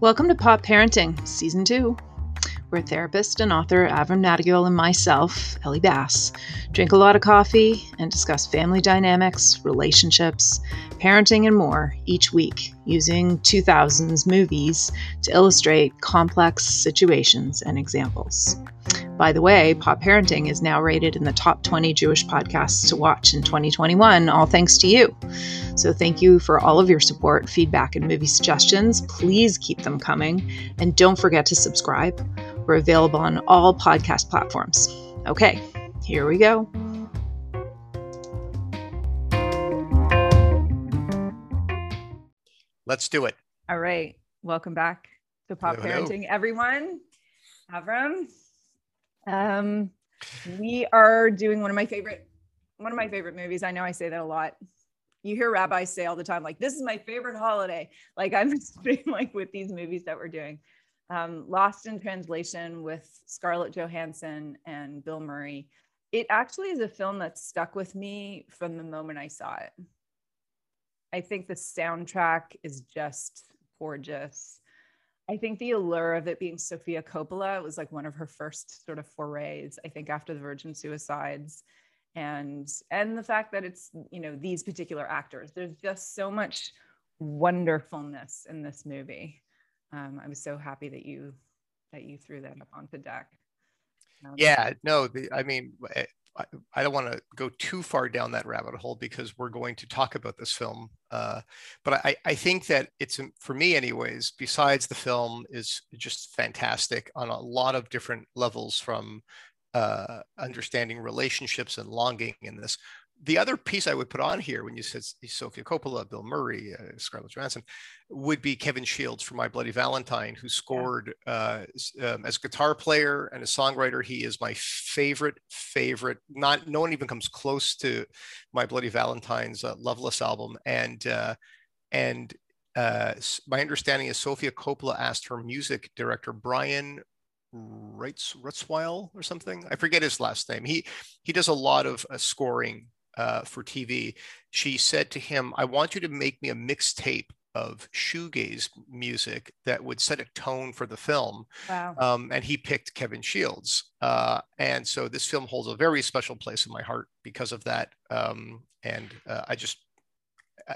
Welcome to Pop Parenting, Season 2, where therapist and author Avrum Nadigel and myself, Ellie Bass, drink a lot of coffee and discuss family dynamics, relationships, parenting, and more each week using 2000s movies to illustrate complex situations and examples. By the way, Pop Parenting is now rated in the top 20 Jewish podcasts to watch in 2021, all thanks to you. So thank you for all of your support, feedback, and movie suggestions. Please keep them coming. And don't forget to subscribe. We're available on all podcast platforms. Okay, here we go. Let's do it. All right. Welcome back to Pop hello, Parenting, hello. everyone. Avrum. Um, we are doing one of my favorite one of my favorite movies. I know I say that a lot. You hear rabbis say all the time, like, this is my favorite holiday. Like I'm like with these movies that we're doing. Um, Lost in Translation with Scarlett Johansson and Bill Murray. It actually is a film that stuck with me from the moment I saw it. I think the soundtrack is just gorgeous. I think the allure of it being Sofia Coppola was like one of her first sort of forays, I think after the Virgin Suicides. And and the fact that it's you know these particular actors there's just so much wonderfulness in this movie. Um, i was so happy that you that you threw that up onto deck. Um, yeah no the, i mean eh, I, I don't want to go too far down that rabbit hole because we're going to talk about this film. Uh, but I, I think that it's, um, for me anyways, besides the film is just fantastic on a lot of different levels from uh, understanding relationships and longing in this the other piece I would put on here when you said Sofia Coppola, Bill Murray, uh, Scarlett Johansson, would be Kevin Shields from My Bloody Valentine, who scored uh, um, as a guitar player and a songwriter. He is my favorite, favorite. Not no one even comes close to My Bloody Valentine's uh, Loveless album, and uh, and uh, my understanding is Sofia Coppola asked her music director Brian Reitz, Ritzweil or something. I forget his last name. He he does a lot of uh, scoring uh, for TV, she said to him, I want you to make me a mixtape of shoegaze music that would set a tone for the film. Wow. Um, and he picked Kevin Shields. Uh, and so this film holds a very special place in my heart because of that. Um, and uh, I just,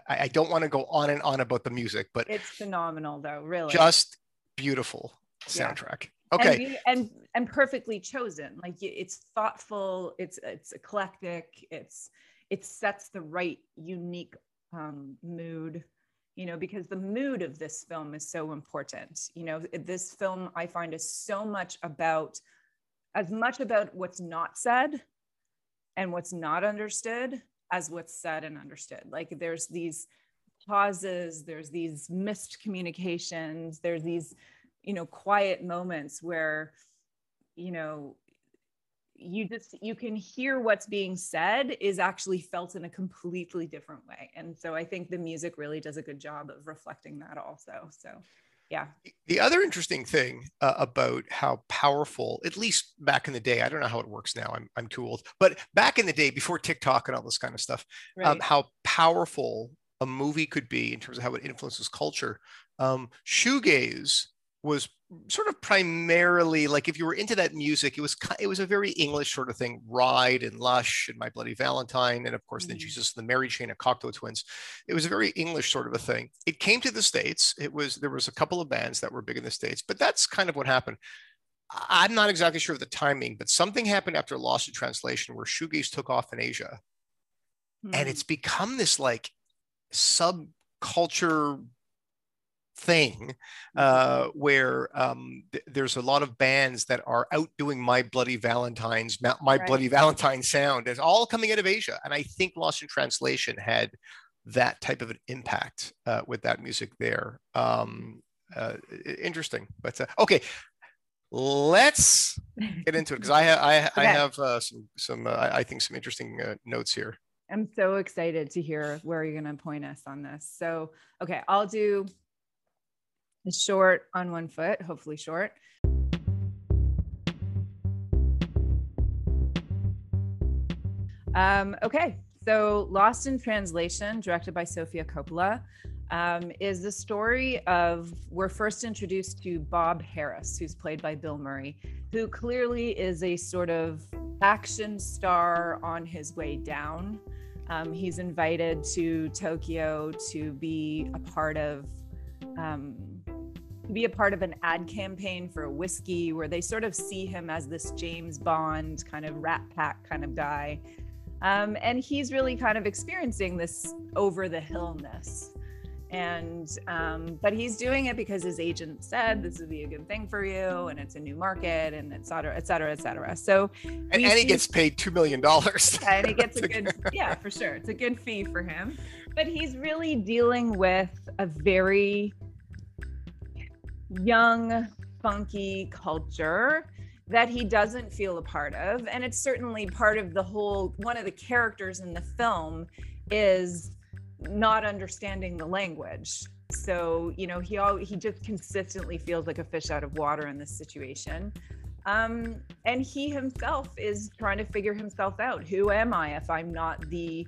I, I don't want to go on and on about the music, but it's phenomenal though, really. Just beautiful soundtrack. Yeah okay and, and, and perfectly chosen like it's thoughtful it's it's eclectic it's it sets the right unique um, mood you know because the mood of this film is so important. You know this film i find is so much about as much about what's not said and what's not understood as what's said and understood. Like there's these pauses there's these missed communications there's these you know quiet moments where you know you just you can hear what's being said is actually felt in a completely different way. And so i think the music really does a good job of reflecting that also. So yeah. The other interesting thing uh, about how powerful at least back in the day i don't know how it works now i'm, I'm too old but back in the day before tiktok and all this kind of stuff um, right. um, how powerful a movie could be in terms of how it influences culture um, shoegaze was sort of primarily like if you were into that music, it was it was a very English sort of thing. Ride and Lush and My Bloody Valentine, and of course, mm-hmm. then Jesus and the Mary Chain of Cocteau Twins. It was a very English sort of a thing. It came to the states. It was there was a couple of bands that were big in the states, but that's kind of what happened. I'm not exactly sure of the timing, but something happened after Lost in Translation where shoegaze took off in Asia, mm-hmm. and it's become this like subculture thing mm-hmm. uh, where um, th- there's a lot of bands that are outdoing my bloody valentine's my right. bloody valentine sound it's all coming out of asia and i think lost in translation had that type of an impact uh, with that music there um, uh, interesting but uh, okay let's get into it because I, I, okay. I have uh, some some uh, I think some interesting notes here i'm so excited to hear where you're going to point us on this so okay i'll do short on one foot, hopefully short. Um, okay, so Lost in Translation, directed by Sofia Coppola. um, is the story of we're first introduced to Bob Harris, who's played by Bill Murray, who clearly is a sort of action star on his way down. Um, he's invited to Tokyo to be a part of um, be a part of an ad campaign for a whiskey where they sort of see him as this James Bond kind of rat pack kind of guy. Um, and he's really kind of experiencing this over the hillness. And um, but he's doing it because his agent said this would be a good thing for you and it's a new market and et cetera et cetera et cetera. So and, and he gets paid two million dollars. Yeah, and he gets a good yeah for sure. It's a good fee for him. But he's really dealing with a very young funky culture that he doesn't feel a part of and it's certainly part of the whole one of the characters in the film is not understanding the language. So, you know, he all he just consistently feels like a fish out of water in this situation. Um, and he himself is trying to figure himself out. Who am I if I'm not the,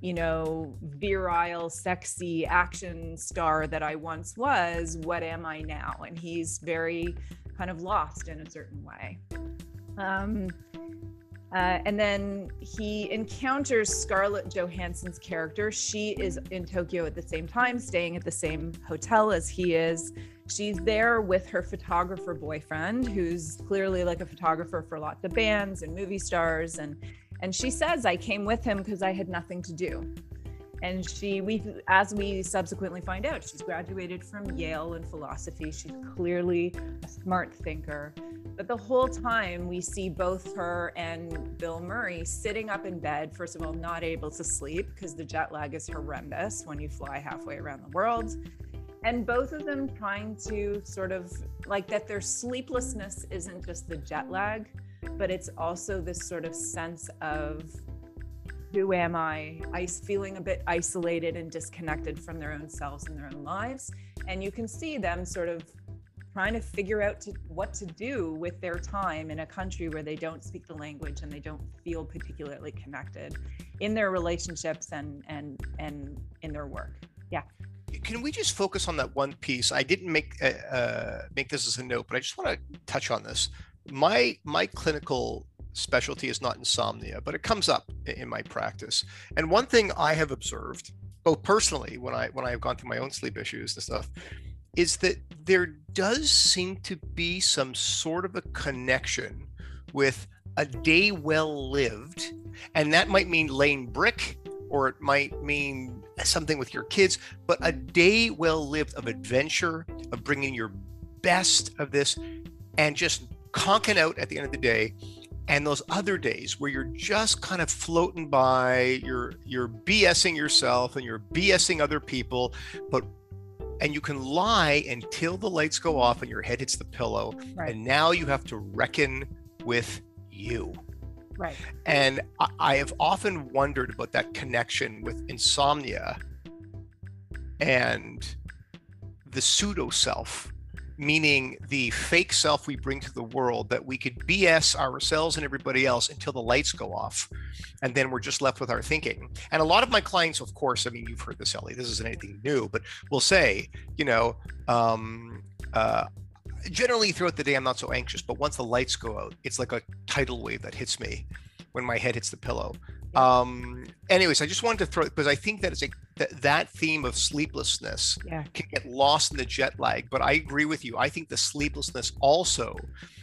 you know, virile, sexy action star that I once was? What am I now? And he's very kind of lost in a certain way. Um, uh, and then he encounters Scarlett Johansson's character. She is in Tokyo at the same time, staying at the same hotel as he is. She's there with her photographer boyfriend, who's clearly like a photographer for lots of bands and movie stars. And and she says, "I came with him because I had nothing to do." And she, we, as we subsequently find out, she's graduated from Yale in philosophy. She's clearly a smart thinker. But the whole time we see both her and Bill Murray sitting up in bed, first of all, not able to sleep because the jet lag is horrendous when you fly halfway around the world. And both of them trying to sort of like that their sleeplessness isn't just the jet lag, but it's also this sort of sense of who am I? I feeling a bit isolated and disconnected from their own selves and their own lives. And you can see them sort of trying to figure out to, what to do with their time in a country where they don't speak the language and they don't feel particularly connected in their relationships and and and in their work. Yeah. Can we just focus on that one piece? I didn't make uh, uh make this as a note, but I just want to touch on this. My my clinical specialty is not insomnia, but it comes up in my practice. And one thing I have observed, both personally when I when I have gone through my own sleep issues and stuff, is that there does seem to be some sort of a connection with a day well lived, and that might mean laying brick or it might mean something with your kids, but a day well lived of adventure, of bringing your best of this, and just conking out at the end of the day and those other days where you're just kind of floating by you're you're bsing yourself and you're bsing other people but and you can lie until the lights go off and your head hits the pillow right. and now you have to reckon with you. Right. And I, I have often wondered about that connection with insomnia and the pseudo self meaning the fake self we bring to the world that we could BS ourselves and everybody else until the lights go off. And then we're just left with our thinking. And a lot of my clients, of course, I mean, you've heard this, Ellie, this isn't anything new, but will say, you know, um, uh, generally throughout the day, I'm not so anxious, but once the lights go out, it's like a tidal wave that hits me when my head hits the pillow. Um, anyways, I just wanted to throw because I think that is a that, that theme of sleeplessness yeah. can get lost in the jet lag. But I agree with you. I think the sleeplessness also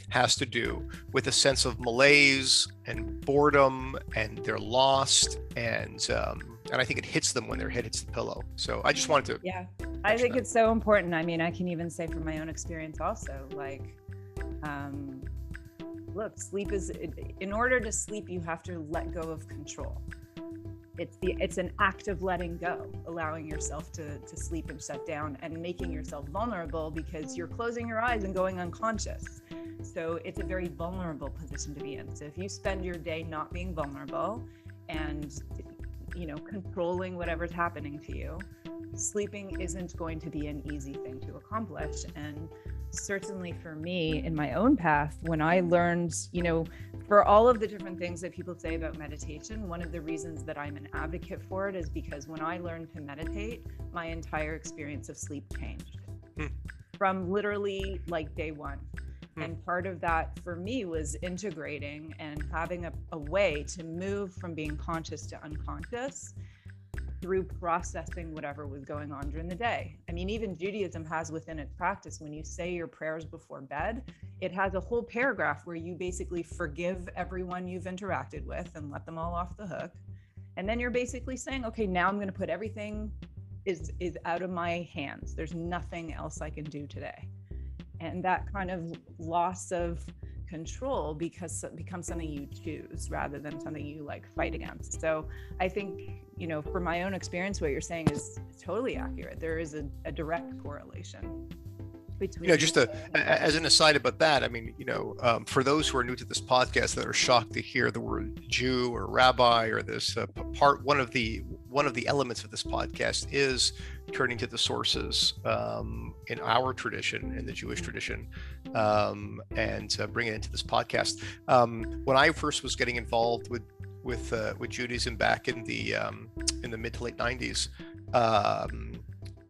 has to do with a sense of malaise and boredom, and they're lost, and um, and I think it hits them when their head hits the pillow. So I just wanted to. Yeah, I think that. it's so important. I mean, I can even say from my own experience also, like. Um, look, sleep is in order to sleep, you have to let go of control. It's the it's an act of letting go, allowing yourself to to sleep and shut down and making yourself vulnerable because you're closing your eyes and going unconscious. So it's a very vulnerable position to be in. So if you spend your day not being vulnerable and you know controlling whatever's happening to you, sleeping isn't going to be an easy thing to accomplish and certainly for me in my own path, when I learned, you know, for all of the different things that people say about meditation, one of the reasons that I'm an advocate for it is because when I learned to meditate, my entire experience of sleep changed hmm. from literally like day one. Hmm. And part of that for me was integrating and having a, a way to move from being conscious to unconscious through processing whatever was going on during the day. I mean, even Judaism has within its practice, when you say your prayers before bed, it has a whole paragraph where you basically forgive everyone you've interacted with and let them all off the hook. And then you're basically saying, okay, now I'm going to put everything is is out of my hands. There's nothing else I can do today. And that kind of loss of control because it becomes something you choose rather than something you like fight against. So I think, you know, from my own experience, what you're saying is totally accurate. There is a, a direct correlation. Between you know, just a, as an aside about that, I mean, you know, um, for those who are new to this podcast that are shocked to hear the word Jew or rabbi or this uh, part, one of the one of the elements of this podcast is turning to the sources um, in our tradition, in the Jewish tradition, um, and uh, bring it into this podcast. Um, when I first was getting involved with with uh, with Judaism back in the um, in the mid to late '90s, um,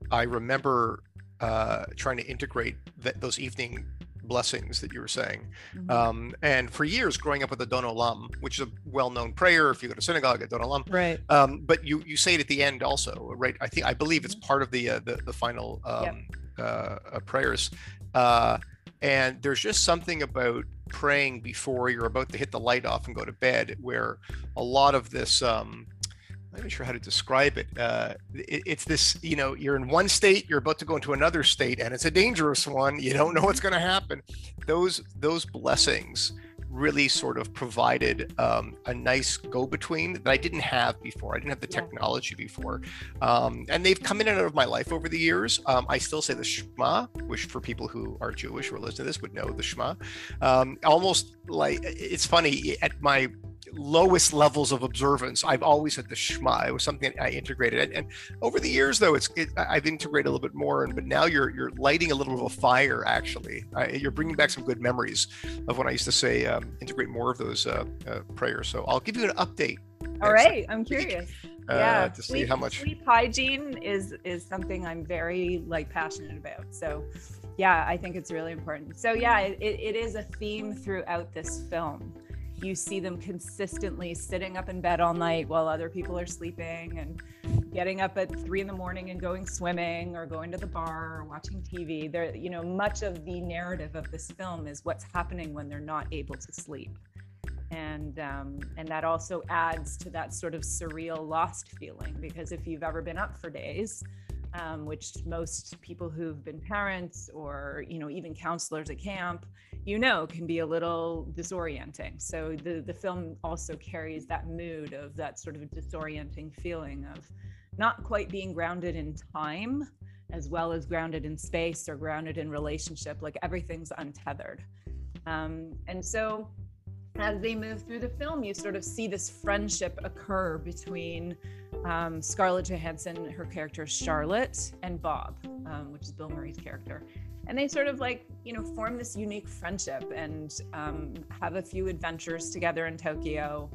I remember uh, trying to integrate those evening blessings that you were saying. Mm-hmm. Um, and for years, growing up with the Adon Olam, which is a well-known prayer, if you go to synagogue, Adon Olam. Right. Um, but you you say it at the end also, right? I think I believe it's mm-hmm. part of the uh, the, the final um, yep. uh, uh, prayers. Uh, and there's just something about praying before you're about to hit the light off and go to bed, where a lot of this. Um, I'm not sure how to describe it. Uh, it. It's this, you know, you're in one state, you're about to go into another state, and it's a dangerous one. You don't know what's going to happen. Those those blessings really sort of provided um, a nice go-between that I didn't have before. I didn't have the technology before, um, and they've come in and out of my life over the years. Um, I still say the Shema, which for people who are Jewish or listen to this would know the Shema. Um, almost like it's funny at my lowest levels of observance, I've always had the Shema. It was something I integrated, and, and over the years, though, it's it, I've integrated a little bit more. And but now you're you're lighting a little bit of a fire. Actually, you're bringing back some good memories of when I used to say um, integrate more of those uh, uh, prayers. So I'll give you an update. All right, I'm curious. Uh, yeah, to sleep, see how much sleep hygiene is is something I'm very like passionate about. So yeah, I think it's really important. So yeah, it, it is a theme throughout this film you see them consistently sitting up in bed all night while other people are sleeping and getting up at three in the morning and going swimming or going to the bar or watching TV. There, you know, much of the narrative of this film is what's happening when they're not able to sleep. And um, and that also adds to that sort of surreal lost feeling because if you've ever been up for days, um, which most people who've been parents or you know even counselors at camp you know can be a little disorienting. So the the film also carries that mood of that sort of disorienting feeling of not quite being grounded in time as well as grounded in space or grounded in relationship like everything's untethered. Um, and so as they move through the film you sort of see this friendship occur between um, Scarlett Johansson, her character Charlotte, and Bob, um, which is Bill Murray's character. And they sort of like you know form this unique friendship and um, have a few adventures together in tokyo.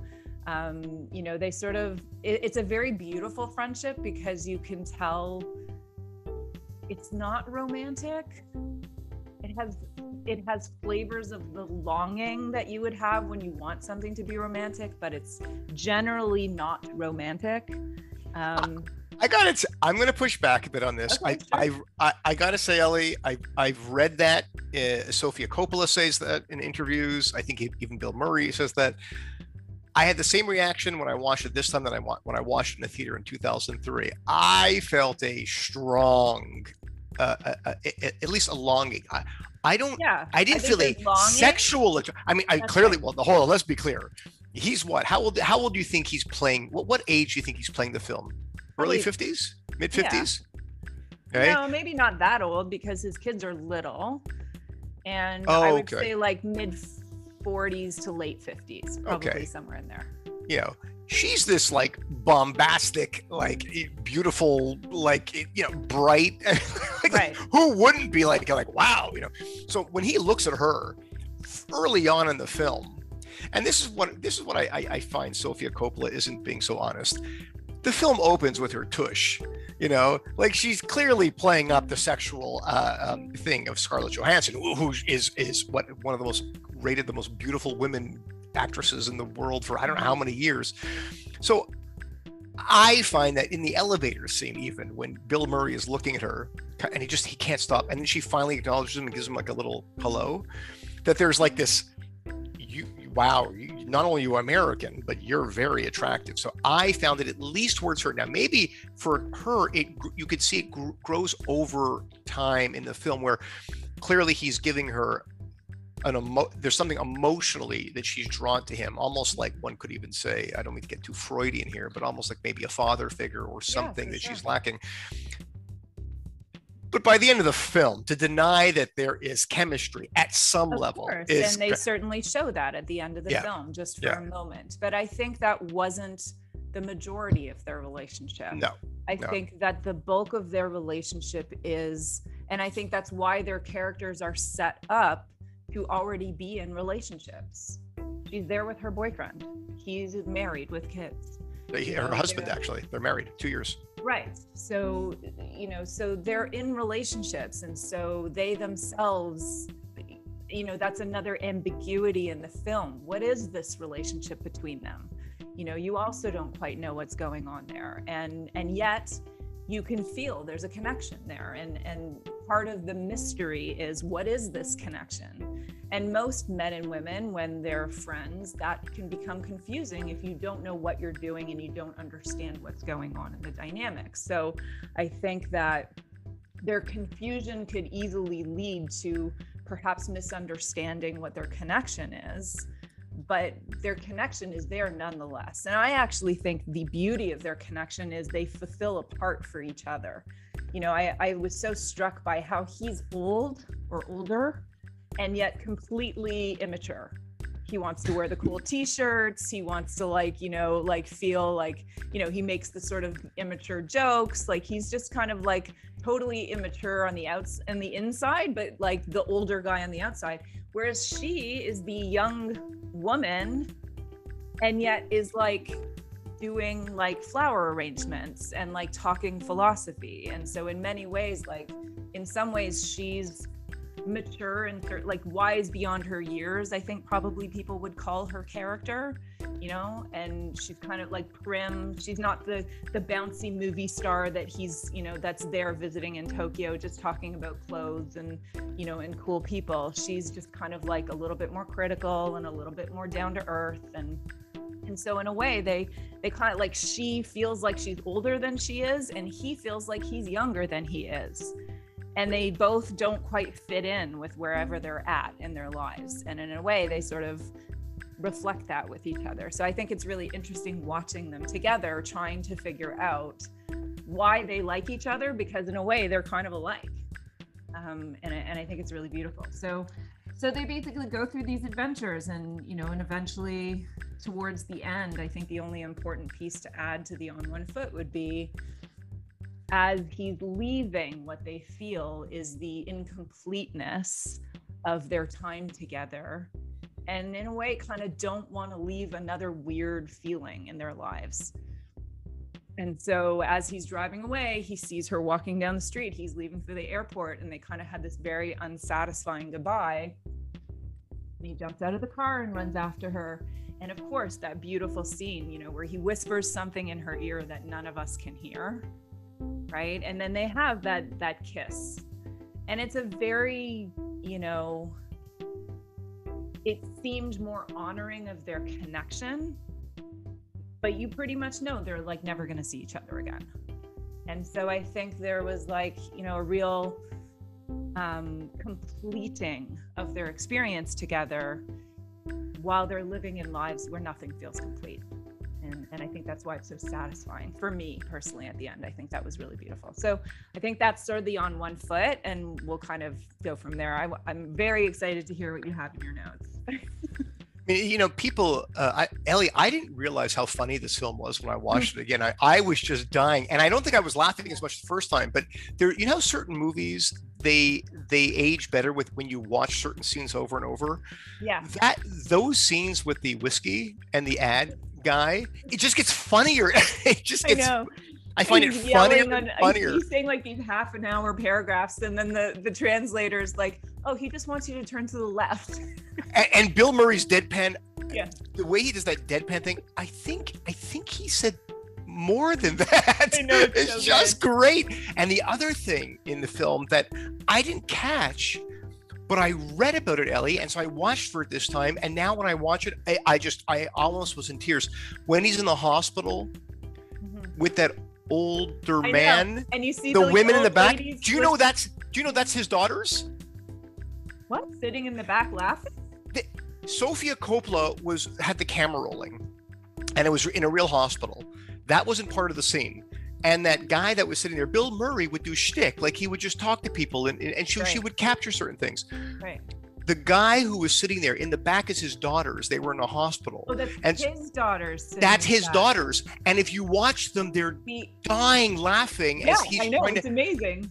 Um, you know they sort of it, it's a very beautiful friendship because you can tell it's not romantic it has it has flavors of the longing that you would have when you want something to be romantic but it's generally not romantic um, I got it. I'm going to push back a bit on this. Okay, I, sure. I, I, I got to say, Ellie, I, I've read that. Uh, Sofia Coppola says that in interviews. I think even Bill Murray says that. I had the same reaction when I watched it this time that I want when I watched it in the theater in 2003. I felt a strong, uh, uh, uh at least a longing. I, I don't. Yeah, I didn't I feel a longing. sexual. I mean, I That's clearly. Right. Well, the whole. Let's be clear. He's what? How old? How old do you think he's playing? What, what age do you think he's playing the film? early 50s, mid 50s. Yeah. No, maybe not that old because his kids are little. And oh, I would okay. say like mid 40s to late 50s, probably okay. somewhere in there. You know, she's this like bombastic, like beautiful, like you know, bright, like right. who wouldn't be like like wow, you know? So when he looks at her early on in the film, and this is what this is what I, I, I find Sofia Coppola isn't being so honest. The film opens with her tush, you know, like she's clearly playing up the sexual uh, um, thing of Scarlett Johansson, who is is what one of the most rated the most beautiful women actresses in the world for I don't know how many years. So I find that in the elevator scene, even when Bill Murray is looking at her and he just he can't stop, and then she finally acknowledges him and gives him like a little hello, that there's like this, you wow, you, not only you American, but you're very attractive. So I found it at least towards her. Now maybe for her, it you could see it gr- grows over time in the film where clearly he's giving her an emo- there's something emotionally that she's drawn to him almost like one could even say i don't mean to get too freudian here but almost like maybe a father figure or something yeah, that sure. she's lacking but by the end of the film to deny that there is chemistry at some of level is and they certainly show that at the end of the yeah. film just for yeah. a moment but i think that wasn't the majority of their relationship no i no. think that the bulk of their relationship is and i think that's why their characters are set up to already be in relationships. She's there with her boyfriend. He's married with kids. Her um, husband, actually, they're married two years. Right. So, you know, so they're in relationships. And so they themselves, you know, that's another ambiguity in the film. What is this relationship between them? You know, you also don't quite know what's going on there. And, and yet, you can feel there's a connection there. And and part of the mystery is what is this connection? And most men and women when they're friends that can become confusing if you don't know what you're doing and you don't understand what's going on in the dynamics so i think that their confusion could easily lead to perhaps misunderstanding what their connection is but their connection is there nonetheless. And I actually think the beauty of their connection is they fulfill a part for each other. You know, I, I was so struck by how he's old or older and yet completely immature. He wants to wear the cool t-shirts. He wants to like, you know, like feel like, you know, he makes the sort of immature jokes. Like he's just kind of like totally immature on the outs and the inside, but like the older guy on the outside. Whereas she is the young woman and yet is like doing like flower arrangements and like talking philosophy. And so, in many ways, like in some ways, she's mature and like wise beyond her years i think probably people would call her character you know? And she's kind of like prim. She's not the the bouncy movie star that he's you know that's there visiting in tokyo just talking about clothes and you know and cool people. She's just kind of like a little bit more critical and a little bit more down to earth and and so in a way they they kind of like she feels like she's older than she is and he feels like he's younger than he is and they both don't quite fit in with wherever they're at in their lives. And in a way they sort of reflect that with each other. So i think it's really interesting watching them together trying to figure out why they like each other because in a way they're kind of alike. Um, and, and i think it's really beautiful. So so they basically go through these adventures and you know and eventually towards the end i think the only important piece to add to the on one foot would be as he's leaving, what they feel is the incompleteness of their time together. And in a way, kind of don't want to leave another weird feeling in their lives. And so, as he's driving away, he sees her walking down the street. He's leaving for the airport, and they kind of had this very unsatisfying goodbye. And he jumps out of the car and runs after her. And of course, that beautiful scene, you know, where he whispers something in her ear that none of us can hear right? And then they have that that kiss. And it's a very you know it seemed more honoring of their connection but you pretty much know they're like never going to see each other again. And so i think there was like you know a real um, completing of their experience together while they're living in lives where nothing feels complete and, i think that's why it's so satisfying for me personally at the end i think that was really beautiful so i think that's sort of the on one foot and we'll kind of go from there I, i'm very excited to hear what you have in your notes you know, people, uh, I, Ellie, I didn't realize how funny this film was when I watched it again. I, I was just dying, and I don't think I was laughing as much the first time. But there, you know, certain movies they they age better with when you watch certain scenes over and over. Yeah. That those scenes with the whiskey and the ad guy, it just gets funnier. it just gets. I know. I find it funnier on, uh, funnier. He's saying like these half an hour paragraphs, and then the the translator is like, "Oh, he just wants you to turn to the left." and, and Bill Murray's deadpan. Yeah. The way he does that deadpan thing, I think I think he said more than that. I know, it's, it's so just good. great. And the other thing in the film that I didn't catch, but I read about it, Ellie, and so I watched for it this time. And now when I watch it, I, I just I almost was in tears when he's in the hospital Mhm. with that older man. And you see The like, women in the back. Do you know that's do you know that's his daughters? what sitting in the back laughing? Sofia Coppola was had the camera rolling, and it was in a real hospital. That wasn't part of the scene. And that guy that was sitting there, Bill Murray, would do shtick, like he would just talk to people, and, and she, she would capture certain things. Right. The guy who was sitting there in the back is his daughters. They were in a hospital. Oh, that's And his daughters. That's his daughters. And if you watch them, they're He- dying laughing yeah, as he's I know. It's to. amazing.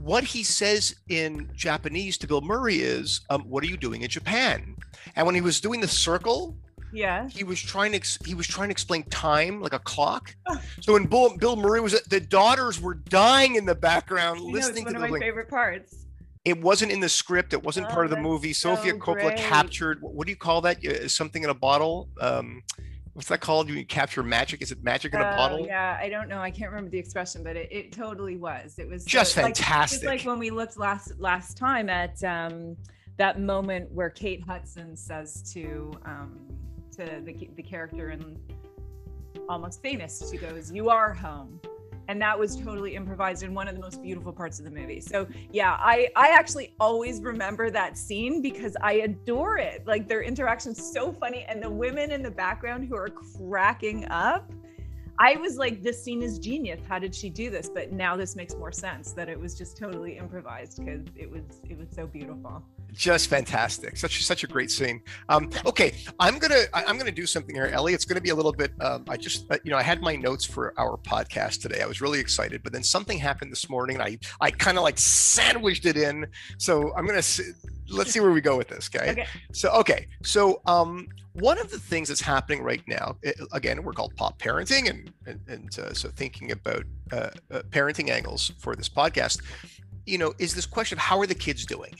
What he says in Japanese to Bill Murray is, um, "What are you doing in Japan?" And when he was doing the circle, Yeah. he was trying to he was trying to explain time like a clock. So when Bill, Bill Murray was the daughters were dying in the background I know, it's listening one to of my favorite parts. It wasn't in the script. It wasn't Oh, part of the movie. Sofia so Coppola great. captured what, do you call that? Uh, Something in a bottle. Um, what's that called? You capture magic. Is it magic in a Oh, bottle? Yeah, I don't know. I can't remember the expression, but it, it totally was. It was Just so- like- fantastic. Just like when we looked last last time at um, that moment where Kate Hudson says to um, to the the character in Almost Famous, she goes, "You are home." And that was totally improvised in one of the most beautiful parts of the movie. So yeah, I I actually always remember that scene because I adore it. Like their interaction's so funny, and the women in the background who are cracking up. I was like, this scene is genius. How did she do this? But now this makes more sense that it was just totally improvised because it was it was so beautiful. Just fantastic. Such such a great scene. Um okay i'm gonna I- i'm gonna do something here ellie. It's gonna be a little bit um i just uh, you know i had my notes for our podcast today. I was really excited but then something happened this morning and i i kind of like sandwiched it in. So i'm gonna let's see where we go with this okay, Okay. so okay so um one of the things that's happening right now i- again we're called pop parenting and and, and uh, so thinking about uh, uh, parenting angles for this podcast you know is this question of how are the kids doing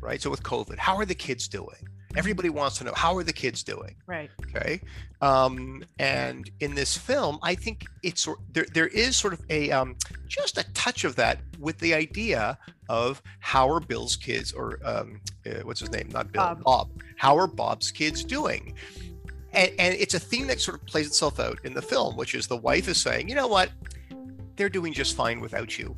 right? So with COVID, how are the kids doing? Everybody wants to know how are the kids doing? Right. Okay, um, and in this film, I think it's there. There is sort of a um, just a touch of that with the idea of how are Bill's kids, or um, uh, what's his name? Not Bill, Bob. Bob. How are Bob's kids doing? And, and it's a theme that sort of plays itself out in the film, which is the wife is saying, you know what, they're doing just fine without you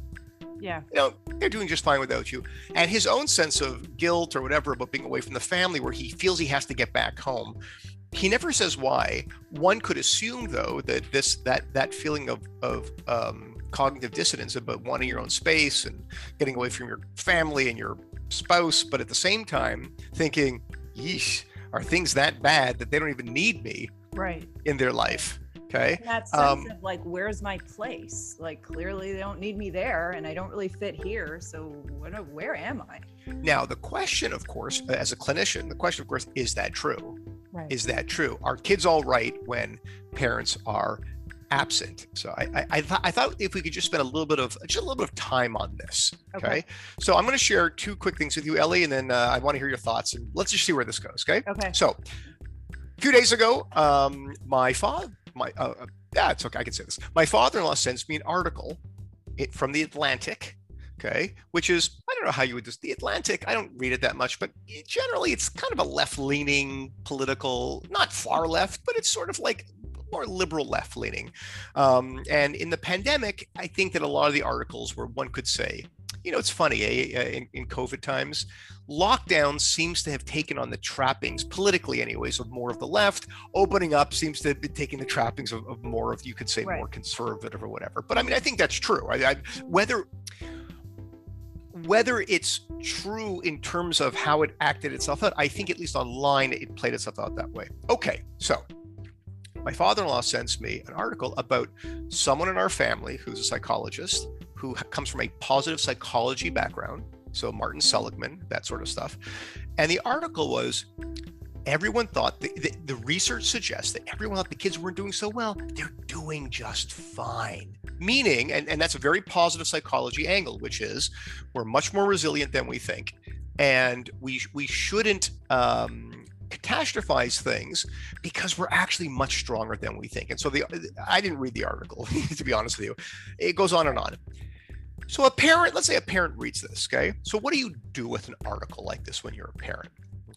Yeah. you know, they're doing just fine without you. And his own sense of guilt or whatever about being away from the family, where he feels he has to get back home. He never says why. One could assume, though, that this that that feeling of of um, cognitive dissonance about wanting your own space and getting away from your family and your spouse, but at the same time thinking, "Yeesh, are things that bad that they don't even need me Right. in their life?" Okay. That sense Um, of like, where's my place? Like, clearly they don't need me there, and I don't really fit here. So, what? Where am I? Now, the question, of course, as a clinician, the question, of course, is that true? Right. is that true? Are kids all right when parents are absent? So I I, I, th- I thought if we could just spend a little bit of just a little bit of time on this. Okay. Okay. So I'm going to share two quick things with you, Ellie, and then uh, I want to hear your thoughts and let's just see where this goes. Okay. Okay. So a few days ago, um, my father, my uh, uh, yeah, it's okay. I can say this. My father-in-law sends me an article it, from the Atlantic. Okay, which is I don't know how you would just the Atlantic. I don't read it that much, but generally it's kind of a left-leaning political, not far left, but it's sort of like more liberal left-leaning. Um, and in the pandemic, I think that a lot of the articles where one could say, you know, it's funny eh, uh, in, in COVID times, lockdown seems to have taken on the trappings, politically, anyways, of more of the left. Opening up seems to have been taking the trappings of, of more of, you could say, Right. more conservative or whatever. But I mean, I think that's true. I, I, whether whether it's true in terms of how it acted itself out, I think at least online it played itself out that way. Okay, so my father-in-law sends me an article about someone in our family who's a psychologist who comes from a positive psychology background so martin seligman that sort of stuff and the article was everyone thought the, the, the, research suggests that everyone thought the kids weren't doing so well they're doing just fine meaning and, and that's a very positive psychology angle which is we're much more resilient than we think and we we shouldn't um, catastrophize things because we're actually much stronger than we think. And so the I didn't read the article to be honest with you. It goes on and on. So a parent, let's say a parent reads this, okay? So what do you do with an article like this when you're a parent?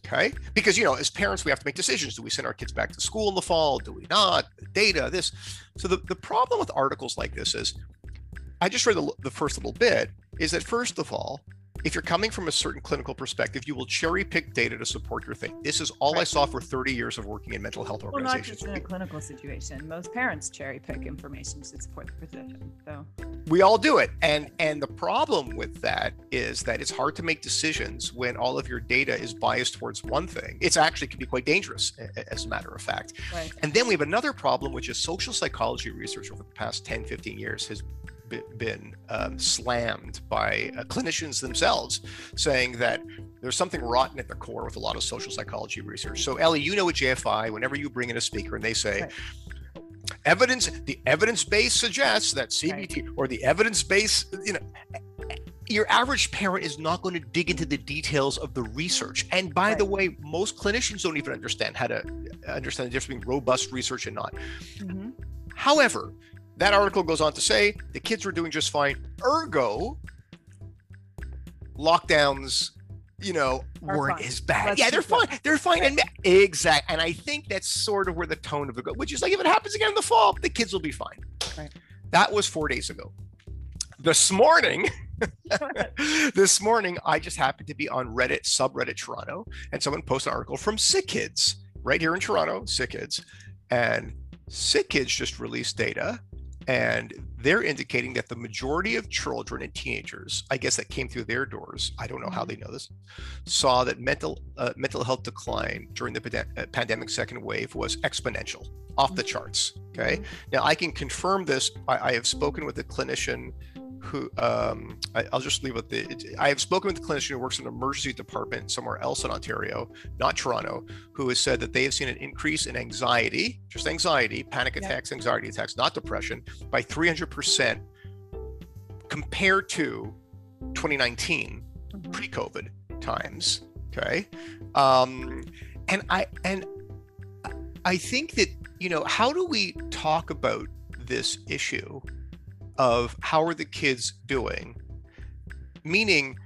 Okay? Because you know, as parents, we have to make decisions. Do we send our kids back to school in the fall? Do we not? Data, this. So the, the problem with articles like this is I just read the, the first little bit is that first of all, if you're coming from a certain clinical perspective, you will cherry pick data to support your thing. This is all right. I saw for 30 years of working in mental health organizations. Well, not just in a clinical situation. Most parents cherry pick information to support the position. So we all do it. And and the problem with that is that it's hard to make decisions when all of your data is biased towards one thing. It's actually can be quite dangerous as a matter of fact. Right. And then we have another problem, which is social psychology research over the past 10, 15 years has been um, slammed by uh, clinicians themselves, saying that there's something rotten at the core with a lot of social psychology research. So, Ellie, you know at JFI, whenever you bring in a speaker and they say, right. evidence, the evidence base suggests that CBT right. or the evidence base, you know, your average parent is not going to dig into the details of the research. And by right. the way, most clinicians don't even understand how to understand the difference between robust research and not. Mm-hmm. However, that article goes on to say the kids were doing just fine. Ergo, lockdowns, you know, Are weren't fine. as bad. Let's yeah, they're fine. They're fine. Right. And exact. And I think that's sort of where the tone of it goes, which is like if it happens again in the fall, the kids will be fine. Right. That was four days ago. This morning, this morning, I just happened to be on Reddit, subreddit Toronto, and someone posted an article from Sick Kids right here in Toronto, Sick Kids. And Sick Kids just released data and they're indicating that the majority of children and teenagers, I guess that came through their doors, I don't know how they mm-hmm. know this, saw that mental uh, mental health decline during the pand- uh, pandemic second wave was exponential, off the mm-hmm. charts. Okay, mm-hmm. now I can confirm this. I, I have spoken with a clinician who um, I, will just leave with the. I have spoken with a clinician who works in an emergency department somewhere else in Ontario, not Toronto, who has said that they have seen an increase in anxiety, just anxiety, panic attacks, yeah. anxiety attacks, not depression, by 300% compared to 2019 mm-hmm. pre-COVID times. Okay, um, and I and I think that you know how do we talk about this issue of how are the kids doing? Meaning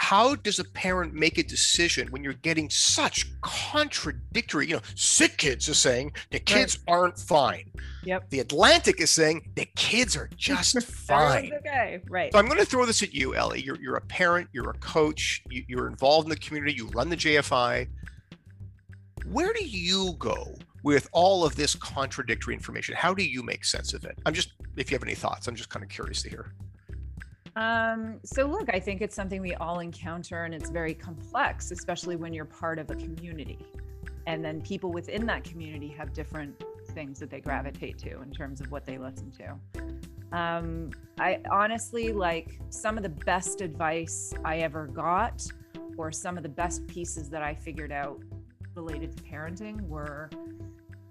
how does a parent make a decision when you're getting such contradictory you know sick kids are saying the kids right. aren't fine. Yep. The atlantic is saying the kids are just fine. okay. Right. So i'm going to throw this at you ellie. You're, you're a parent you're a coach you, you're involved in the community you run the jfi where do you go with all of this contradictory information? How do you make sense of it? I'm just, if you have any thoughts, I'm just kind of curious to hear. Um, so look, I think it's something we all encounter and it's very complex, especially when you're part of a community. And then people within that community have different things that they gravitate to in terms of what they listen to. Um, I honestly like some of the best advice I ever got, or some of the best pieces that I figured out related to parenting were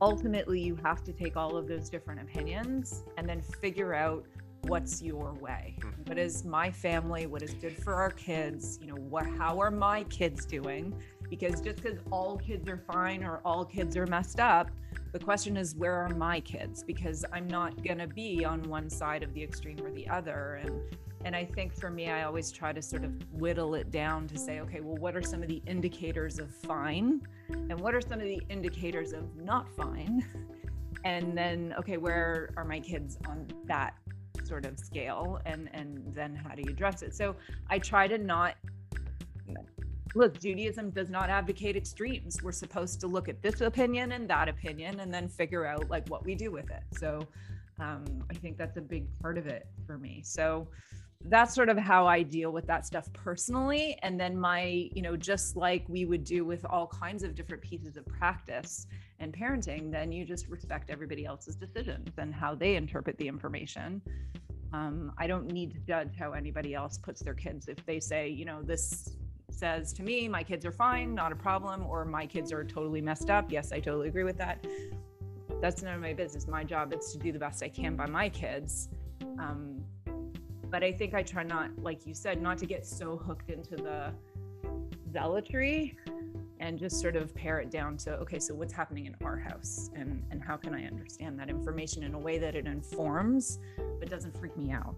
ultimately you have to take all of those different opinions and then figure out what's your way. Mm-hmm. what is my family? What is good for our kids? You know what how are my kids doing? Because just because all kids are fine or all kids are messed up the question is where are my kids? Because i'm not going to be on one side of the extreme or the other and and I think for me, I always try to sort of whittle it down to say, okay, well, what are some of the indicators of fine? And what are some of the indicators of not fine? And then, okay, where are my kids on that sort of scale? And and then how do you address it? So I try to not look, Judaism does not advocate extremes. We're supposed to look at this opinion and that opinion and then figure out like what we do with it. So Um, I think that's a big part of it for me. So that's sort of how I deal with that stuff personally. And then my, you know, just like we would do with all kinds of different pieces of practice and parenting, then you just respect everybody else's decisions and how they interpret the information. Um, I don't need to judge how anybody else puts their kids. If they say, you know, this says to me, my kids are fine, not a problem, or my kids are totally messed up. Yes, I totally agree with that. That's none of my business. My job is to do the best I can by my kids. Um, but I think I try not, like you said, not to get so hooked into the zealotry and just sort of pare it down to okay so what's happening in our house and and how can i understand that information in a way that it informs but doesn't freak me out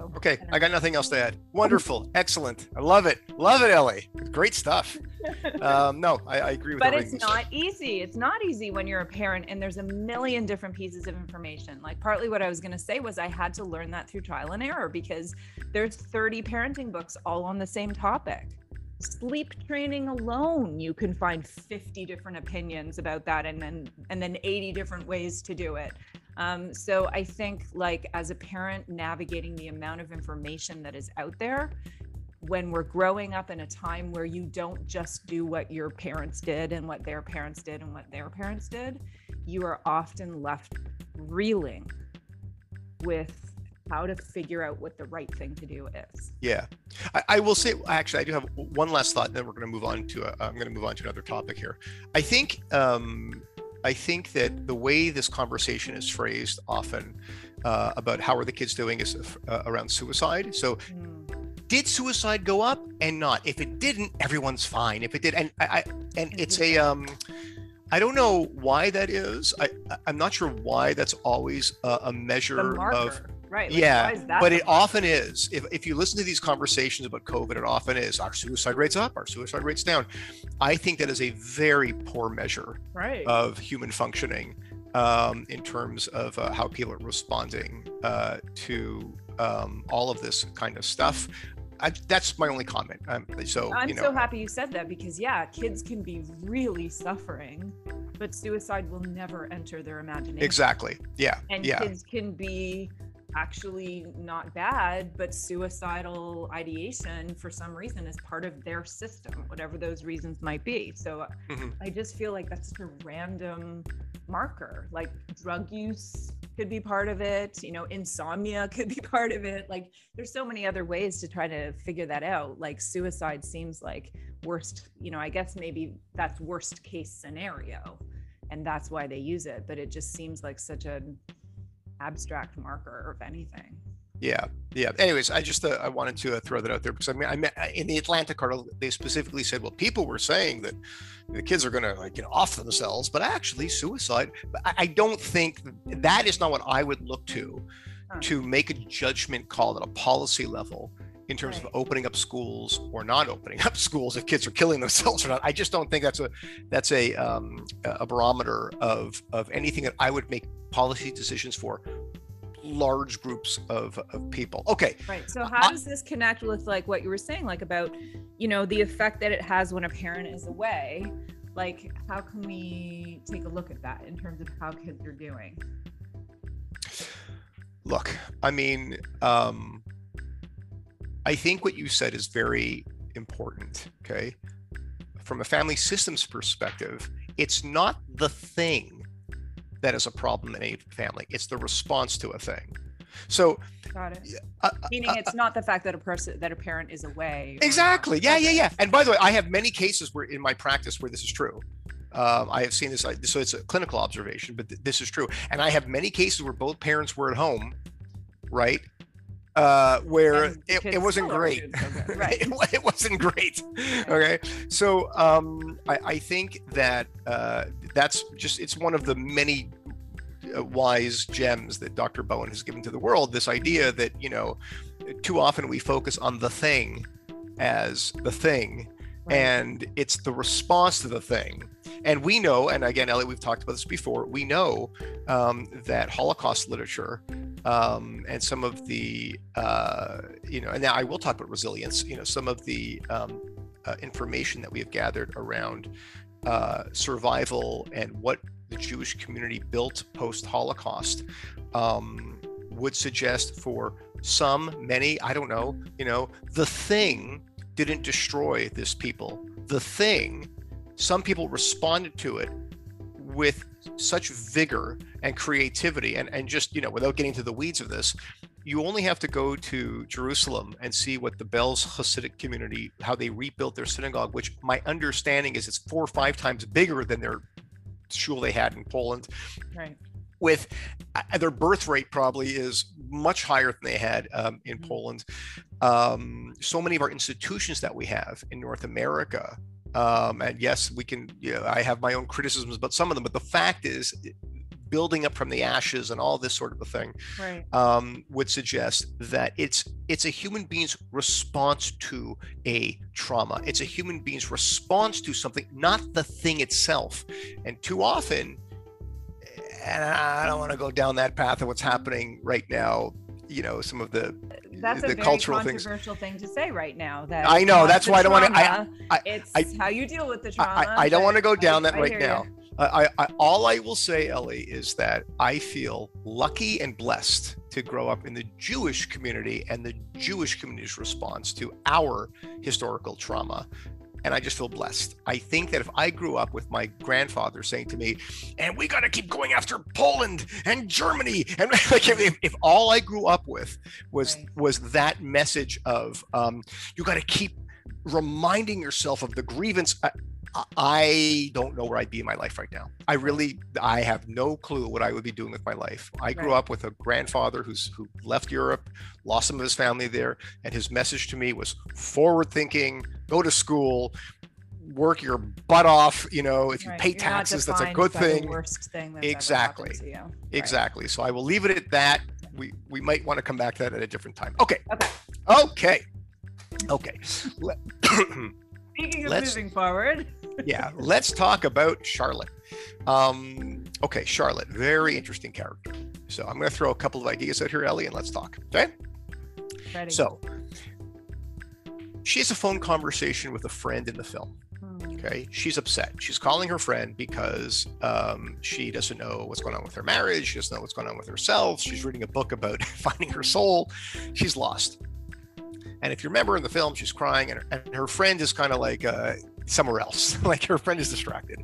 so okay I, I got nothing else to add. Wonderful excellent. I love it love it ellie. Great stuff. Um, no I, I, agree with but it's not easy. It's not easy when you're a parent and there's a million different pieces of information. Like partly what i was going to say was i had to learn that through trial and error because there's 30 parenting books all on the same topic. Sleep training alone you can find 50 different opinions about that and then and then 80 different ways to do it um, so i think like as a parent navigating the amount of information that is out there when we're growing up in a time where you don't just do what your parents did and what their parents did and what their parents did you are often left reeling with how to figure out what the right thing to do is. Yeah, I, I will say actually I do have one last thought, and then we're going to move on to i am going to move on to another topic here. I think um, I think that the way this conversation is phrased often uh, about how are the kids doing is uh, around suicide. So. Mm. Did suicide go up and not? If it didn't, everyone's fine. If it did, and I, I and it's a um, I don't know why that is. I I'm not sure why that's always a, a measure of Right. Like, yeah. But it often is. If, if you listen to these conversations about COVID, it often is our suicide rates up, our suicide rates down. I think that is a very poor measure right. of human functioning um, in terms of uh, how people are responding uh, to um, all of this kind of stuff. I, that's my only comment. Um, so I'm you know. so happy you said that because yeah, kids can be really suffering, but suicide will never enter their imagination. Exactly. Yeah. And yeah. kids can be actually not bad, but suicidal ideation for some reason is part of their system, whatever those reasons might be. So mm-hmm. I just feel like that's a random marker. Like drug use could be part of it, you know, insomnia could be part of it. Like there's so many other ways to try to figure that out. Like suicide seems like worst, you know, I guess maybe that's worst case scenario and that's why they use it, but it just seems like such a abstract marker of anything. Yeah, yeah. Anyways, I just uh, I wanted to uh, throw that out there because I mean, I met in the Atlantic article they specifically said, well, people were saying that the kids are going to like get off themselves, but actually suicide. I, I don't think that is not what I would look to huh. to make a judgment call at a policy level in terms right. of opening up schools or not opening up schools if kids are killing themselves or not. I just don't think that's a that's a um, a barometer of of anything that I would make policy decisions for large groups of, of people. Okay. Right. So how does this connect with like what you were saying, like about, you know, the effect that it has when a parent is away? Like, how can we take a look at that in terms of how kids are doing? Look, I mean, um, I think what you said is very important. Okay. From a family systems perspective, it's not the thing that is a problem in a family, it's the response to a thing. So, got it. Uh, Meaning, uh, it's not the fact that a person that a parent is away. Exactly. Yeah, yeah, yeah. And by the way, I have many cases where in my practice where this is true. Um, I have seen this, so it's a clinical observation, but th- this is true. And I have many cases where both parents were at home, right? uh, where it, it, wasn't great. Right. it, it, wasn't great. Okay. So um, I, I, think that uh, that's just, it's one of the many uh, wise gems that Dr. Bowen has given to the world. This idea that, you know, too often we focus on the thing as the thing, right. and it's the response to the thing. And we know, and again, Elliot, we've talked about this before, we know um, that Holocaust literature um, and some of the uh, you know and now i will talk about resilience you know some of the um, uh, information that we have gathered around uh, survival and what the Jewish community built post Holocaust um, would suggest for some, many, I don't know, you know, the thing didn't destroy this people. The thing, some people responded to it with such vigor and creativity and, and just, you know, without getting to the weeds of this, you only have to go to Jerusalem and see what the Belz Hasidic community, how they rebuilt their synagogue, which my understanding is it's four or five times bigger than their shul they had in Poland. Right. With uh, their birth rate probably is much higher than they had um, in mm-hmm. Poland. Um, so many of our institutions that we have in North America um, and yes, we can. You know, I have my own criticisms about some of them, but the fact is, building up from the ashes and all this sort of a thing right. um, would suggest that it's it's a human being's response to a trauma it's a human being's response to something not the thing itself and too often and i don't want to go down that path of what's happening right now you know some of the that's the a very cultural controversial things. thing to say right now. That I know that's why I don't want to. I, I, it's I, how you deal with the trauma. I, I don't want to go down that right now. You. I, I, all I will say, Ellie, is that I feel lucky and blessed to grow up in the Jewish community and the Jewish community's response to our historical trauma. And I just feel blessed. I think that if I grew up with my grandfather saying to me, and we got to keep going after Poland and Germany, and like if, if all I grew up with was right. was that message of um, you got to keep reminding yourself of the grievance. I, don't know where I'd be in my life right now. I really, I have no clue what I would be doing with my life. I grew right. up with a grandfather who's who left Europe, lost some of his family there, and his message to me was forward thinking, go to school, work your butt off. You know, if you right. pay taxes, that's a good thing. worst thing exactly. Right. Exactly. So I will leave it at that. We we might want to come back to that at a different time. Okay. Okay. Okay. Okay. Speaking of Let's, moving forward yeah, let's talk about Charlotte. Um, okay, Charlotte, very interesting character. So I'm going to throw a couple of ideas out here, Ellie, and let's talk. Okay. Ready. So she has a phone conversation with a friend in the film. Hmm. Okay, she's upset. She's calling her friend because um, she doesn't know what's going on with her marriage. She doesn't know what's going on with herself. She's reading a book about finding her soul. She's lost. And if you remember in the film, she's crying, and her, and her friend is kind of like, uh, somewhere else. like her friend is distracted.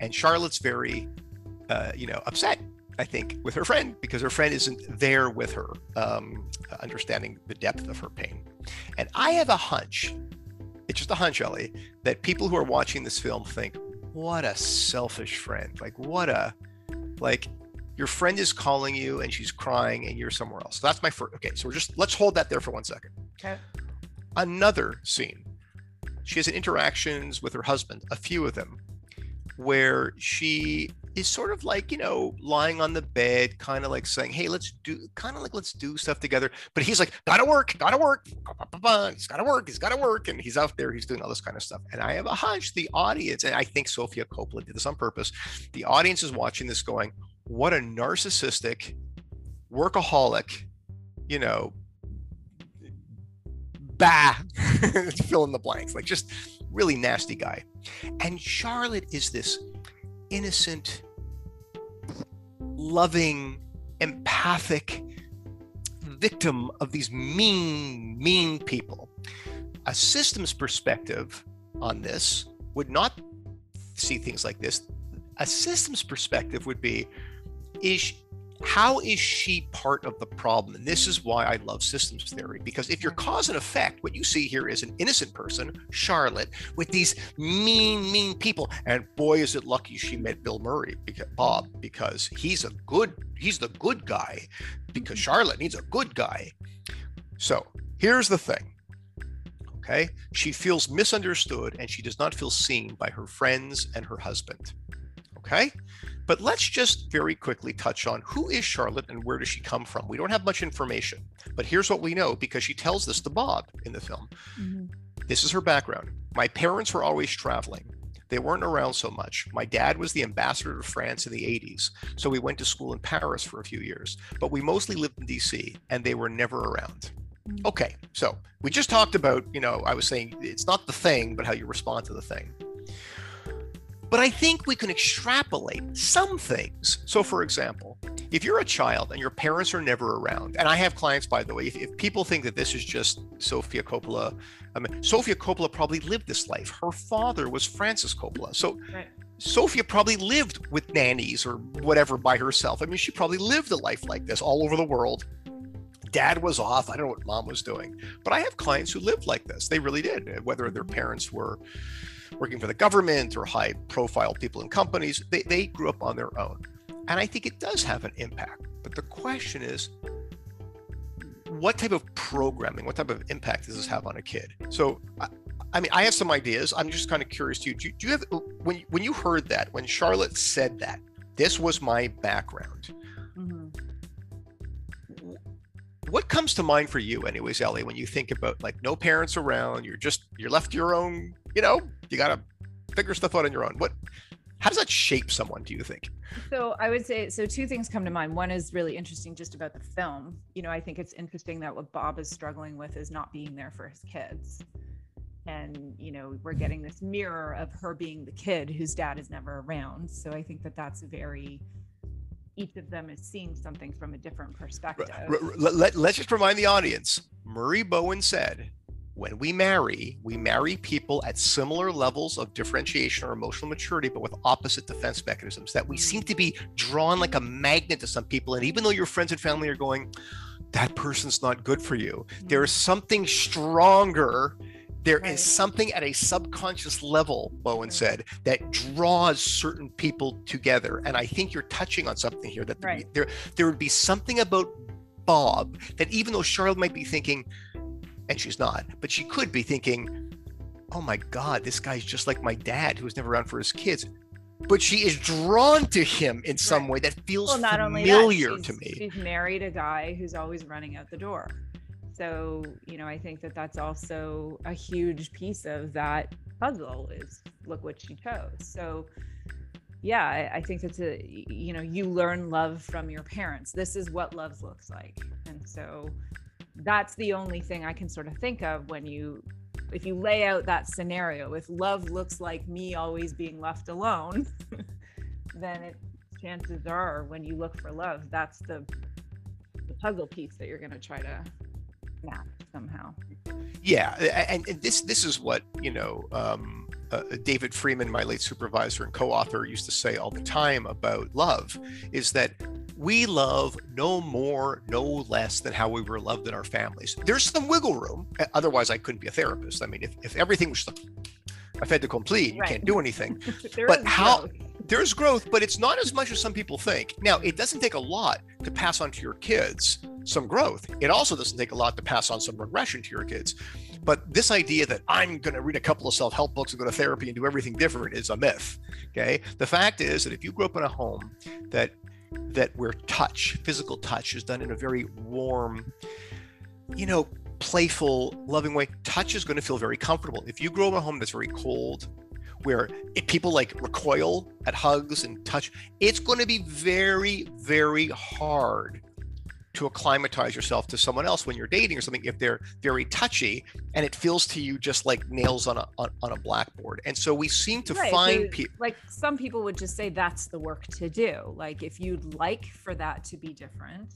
And Charlotte's very, uh, you know, upset, I think, with her friend because her friend isn't there with her, um, understanding the depth of her pain. And I have a hunch, it's just a hunch, Ellie, that people who are watching this film think, what a selfish friend. Like, what a, like, your friend is calling you and she's crying and you're somewhere else. So that's my first. Okay, so we're just, let's hold that there for one second. Okay. Another scene she has interactions with her husband, a few of them, where she is sort of like you know lying on the bed kind of like saying hey let's do kind of like let's do stuff together. But he's like gotta work gotta work he's gotta work he's gotta work and he's out there he's doing all this kind of stuff. And i have a hunch the audience and i think Sofia Coppola did this on purpose the audience is watching this going what a narcissistic workaholic you know bah, fill in the blanks, like just really nasty guy. And Charlotte is this innocent, loving, empathic victim of these mean, mean people. A systems perspective on this would not see things like this. A systems perspective would be is how is she part of the problem? And this is why I love systems theory, because if you're cause and effect, what you see here is an innocent person, Charlotte, with these mean, mean people. And boy, is it lucky she met Bill Murray, because, Bob, because he's a good, he's the good guy, because mm-hmm. Charlotte needs a good guy. So here's the thing. Okay. She feels misunderstood and she does not feel seen by her friends and her husband. Okay. But let's just very quickly touch on who is Charlotte and where does she come from? We don't have much information, but here's what we know because she tells this to Bob in the film. Mm-hmm. This is her background. My parents were always traveling. They weren't around so much. My dad was the ambassador to France in the 80s, so we went to school in Paris for a few years, but we mostly lived in DC and they were never around. Mm-hmm. Okay, so we just talked about, you know, I was saying it's not the thing, but how you respond to the thing But I think we can extrapolate some things. So, for example, if you're a child and your parents are never around, and I have clients, by the way, if, if people think that this is just Sofia Coppola, I mean, Sofia Coppola probably lived this life. Her father was Francis Coppola. So, right. Sofia probably lived with nannies or whatever by herself. I mean, she probably lived a life like this all over the world. Dad was off. I don't know what mom was doing. But I have clients who lived like this. They really did, whether their parents were working for the government or high profile people in companies, they, they grew up on their own. And I think it does have an impact. But the question is, what type of programming, what type of impact does this have on a kid? So I mean, I have some ideas. I'm just kind of curious to you. Do, do you have when when you heard that when Charlotte said that this was my background? What comes to mind for you, anyways, Ellie, when you think about like no parents around, you're just you're left your own. You know, you gotta figure stuff out on your own. What? How does that shape someone? Do you think? So I would say so. Two things come to mind. One is really interesting, just about the film. You know, I think it's interesting that what Bob is struggling with is not being there for his kids and you know we're getting this mirror of her being the kid whose dad is never around so i think that that's very each of them is seeing something from a different perspective. let, us just remind the audience. Murray bowen said when we marry we marry people at similar levels of differentiation or emotional maturity but with opposite defense mechanisms that we seem to be drawn like a magnet to some people. And even though your friends and family are going that person's not good for you there hmm. is something stronger there right. is something at a subconscious level, Bowen said, that draws certain people together. And I think you're touching on something here that right. there, there would be something about Bob that even though Charlotte might be thinking, and she's not, but she could be thinking, oh my God, this guy's just like my dad who was never around for his kids. But she is drawn to him in some right. way that feels well, not familiar only that, to me. She's married a guy who's always running out the door so you know i think that that's also a huge piece of that puzzle is look what she chose. So yeah I, I, think it's a you know you learn love from your parents. This is what love looks like. And so that's the only thing i can sort of think of when you if you lay out that scenario if love looks like me always being left alone then it chances are when you look for love that's the the puzzle piece that you're going to try to map somehow. Yeah, and, and this this is what you know. Um, uh, David Freeman, my late supervisor and co-author, used to say all the time about love, is that we love no more, no less than how we were loved in our families. There's some wiggle room. Otherwise, I couldn't be a therapist. I mean, if, if everything was a fait accompli, you right. can't do anything. but how growth. There's growth, but it's not as much as some people think. Now, it doesn't take a lot to pass on to your kids some growth. It also doesn't take a lot to pass on some regression to your kids. But this idea that I'm going to read a couple of self help books and go to therapy and do everything different is a myth. Okay. The fact is that if you grew up in a home that that where touch, physical touch, is done in a very warm, you know, playful, loving way, touch is going to feel very comfortable. If you grow up in a home that's very cold, where people like recoil at hugs and touch, it's going to be very, very hard to acclimatize yourself to someone else when you're dating or something if they're very touchy and it feels to you just like nails on a on, on a blackboard and so we seem to right. find so, people like some people would just say that's the work to do like if you'd like for that to be different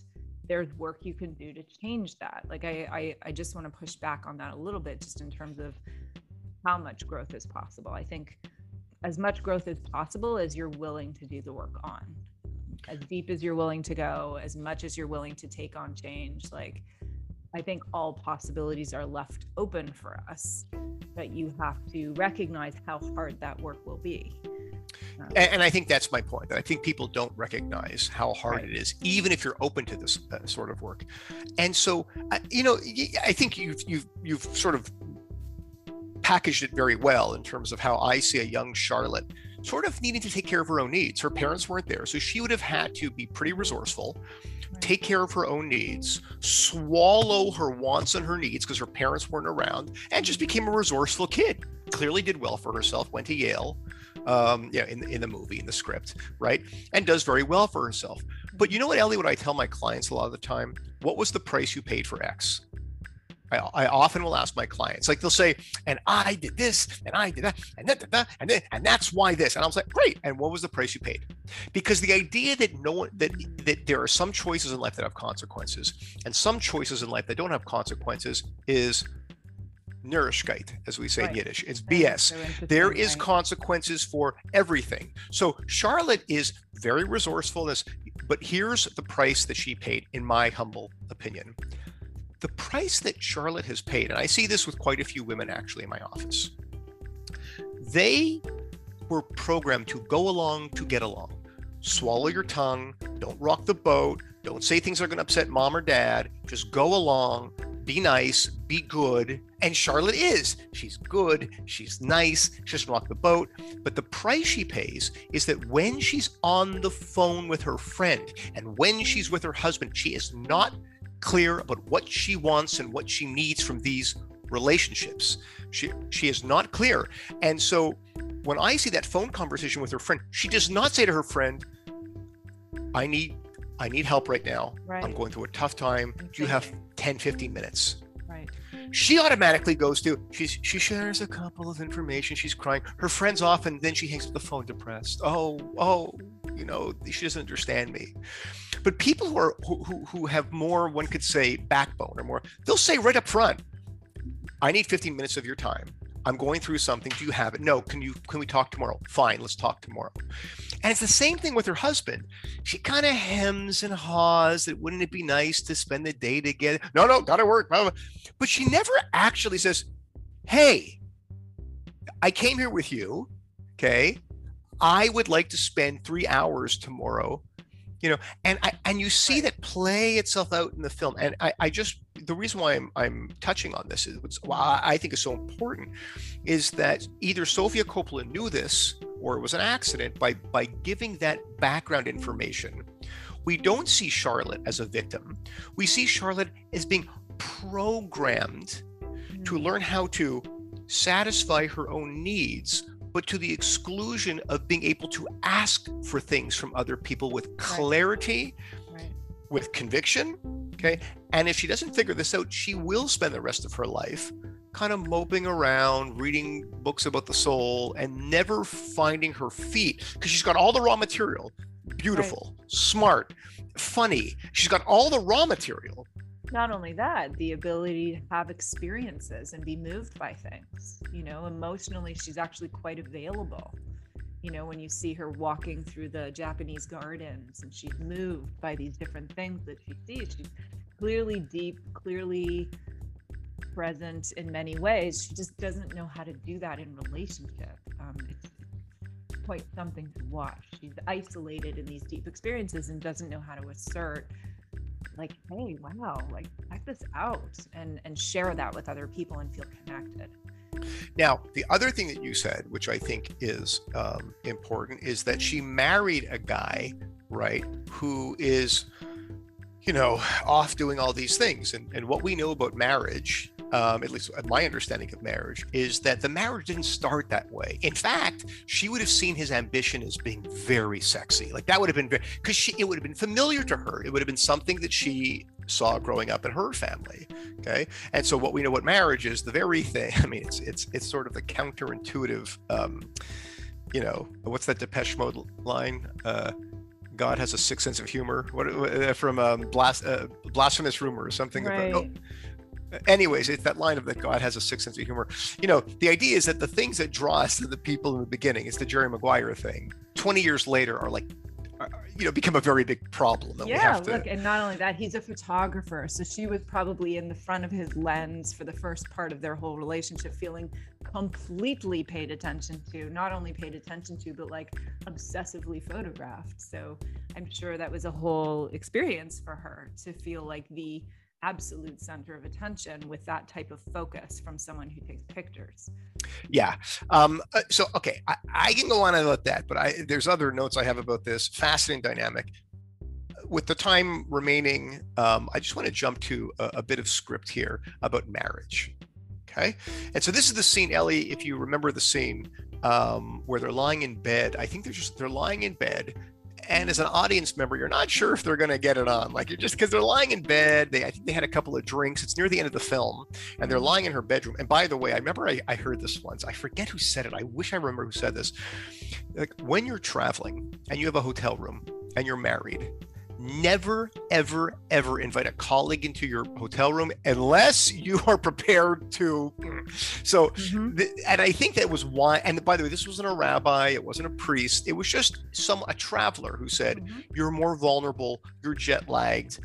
there's work you can do to change that like i i, I just want to push back on that a little bit just in terms of how much growth is possible i think as much growth as possible as you're willing to do the work on as deep as you're willing to go, as much as you're willing to take on change. Like, I think all possibilities are left open for us, but you have to recognize how hard that work will be. Um, and, and, I think that's my point. I think people don't recognize how hard right. it is, even if you're open to this uh, sort of work. And so, uh, you know, I think you've you've you've sort of packaged it very well in terms of how I see a young Charlotte sort of needing to take care of her own needs. Her parents weren't there, so she would have had to be pretty resourceful, take care of her own needs, swallow her wants and her needs because her parents weren't around, and just became a resourceful kid. Clearly did well for herself, went to Yale, um, yeah, in, in the movie, in the script, right? And does very well for herself. But you know what, Ellie, what I tell my clients a lot of the time? What was the price you paid for X? I, I, often will ask my clients, like they'll say, and I did this, and I did that, and that, that, that and, then, and that's why this. And I was like, great. And what was the price you paid? Because the idea that no one that that there are some choices in life that have consequences, and some choices in life that don't have consequences is Narishkeit, as we say right. in Yiddish. It's BS. So there is right. consequences for everything. So Charlotte is very resourceful. This, but here's the price that she paid, in my humble opinion the price that Charlotte has paid, and I see this with quite a few women actually in my office, they were programmed to go along to get along. Swallow your tongue, don't rock the boat, don't say things that are going to upset mom or dad, just go along, be nice, be good. And Charlotte is. She's good, she's nice, she doesn't rock the boat. But the price she pays is that when she's on the phone with her friend and when she's with her husband, she is not clear about what she wants and what she needs from these relationships. She she is not clear. And so when I see that phone conversation with her friend, she does not say to her friend, I need I need help right now. Right. I'm going through a tough time. Do you have 10, 15 minutes? She automatically goes to she's she shares a couple of information. She's crying. Her friend's off, and then she hangs up the phone depressed. Oh, oh, you know, she doesn't understand me. But people who are who, who have more, one could say, backbone or more, they'll say right up front, I need 15 minutes of your time. I'm going through something. Do you have it? No. Can you can we talk tomorrow? Fine, let's talk tomorrow. And it's the same thing with her husband. She kind of hems and haws that wouldn't it be nice to spend the day together? No, no, gotta work. But she never actually says, Hey, I came here with you. Okay. I would like to spend three hours tomorrow you know and I, and you see that play itself out in the film and I, I just the reason why I'm, I'm touching on this is why I think is so important is that either Sofia Coppola knew this or it was an accident by by giving that background information. We don't see Charlotte as a victim. We see Charlotte as being programmed to mm. learn how to satisfy her own needs but to the exclusion of being able to ask for things from other people with clarity, right. with conviction. Okay. And if she doesn't figure this out, she will spend the rest of her life kind of moping around, reading books about the soul, and never finding her feet because she's got all the raw material beautiful, right. smart, funny. She's got all the raw material, not only that, the ability to have experiences and be moved by things. You know, emotionally, she's actually quite available. You know, when you see her walking through the Japanese gardens and she's moved by these different things that she sees, she's clearly deep, clearly present in many ways. She just doesn't know how to do that in relationship. Um, it's quite something to watch. She's isolated in these deep experiences and doesn't know how to assert like hey wow like check this out and and share that with other people and feel connected. Now the other thing that you said which i think is um, important is that she married a guy right who is you know off doing all these things. And, and what we know about marriage um, at least my understanding of marriage, is that the marriage didn't start that way. In fact, she would have seen his ambition as being very sexy. Like that would have been very, because she, it would have been familiar to her. It would have been something that she saw growing up in her family. Okay. And so what we know what marriage is, the very thing, I mean, it's, it's, it's sort of the counterintuitive, um, you know, what's that Depeche Mode line? Uh, God has a sick sense of humor. What uh, from um, blas- uh, blasphemous rumor or something? Right. About, oh, anyways, it's that line of that God has a sick sense of humor. You know, the idea is that the things that draw us to the people in the beginning, it's the Jerry Maguire thing. Twenty years later, are like uh, you know become a very big problem yeah to... look and not only that he's a photographer so she was probably in the front of his lens for the first part of their whole relationship feeling completely paid attention to not only paid attention to but like obsessively photographed so i'm sure that was a whole experience for her to feel like the absolute center of attention with that type of focus from someone who takes pictures. Yeah. Um, uh, so, okay, I, I, can go on about that, but I, there's other notes I have about this fascinating dynamic. With the time remaining, um, I just want to jump to a, a bit of script here about marriage. Okay. And so this is the scene, Ellie, if you remember the scene um, where they're lying in bed. I think they're just, they're lying in bed and as an audience member, you're not sure if they're going to get it on. Like you're just because they're lying in bed. They, I think they had a couple of drinks. It's near the end of the film, and they're lying in her bedroom. And by the way, I remember I, I heard this once. I forget who said it. I wish I remember who said this. Like when you're traveling and you have a hotel room and you're married, never, ever, ever invite a colleague into your hotel room unless you are prepared to. So, mm-hmm. the, and I think that was why. And by the way, this wasn't a rabbi, it wasn't a priest. It was just some a traveler who said, mm-hmm. "You're more vulnerable. You're jet lagged.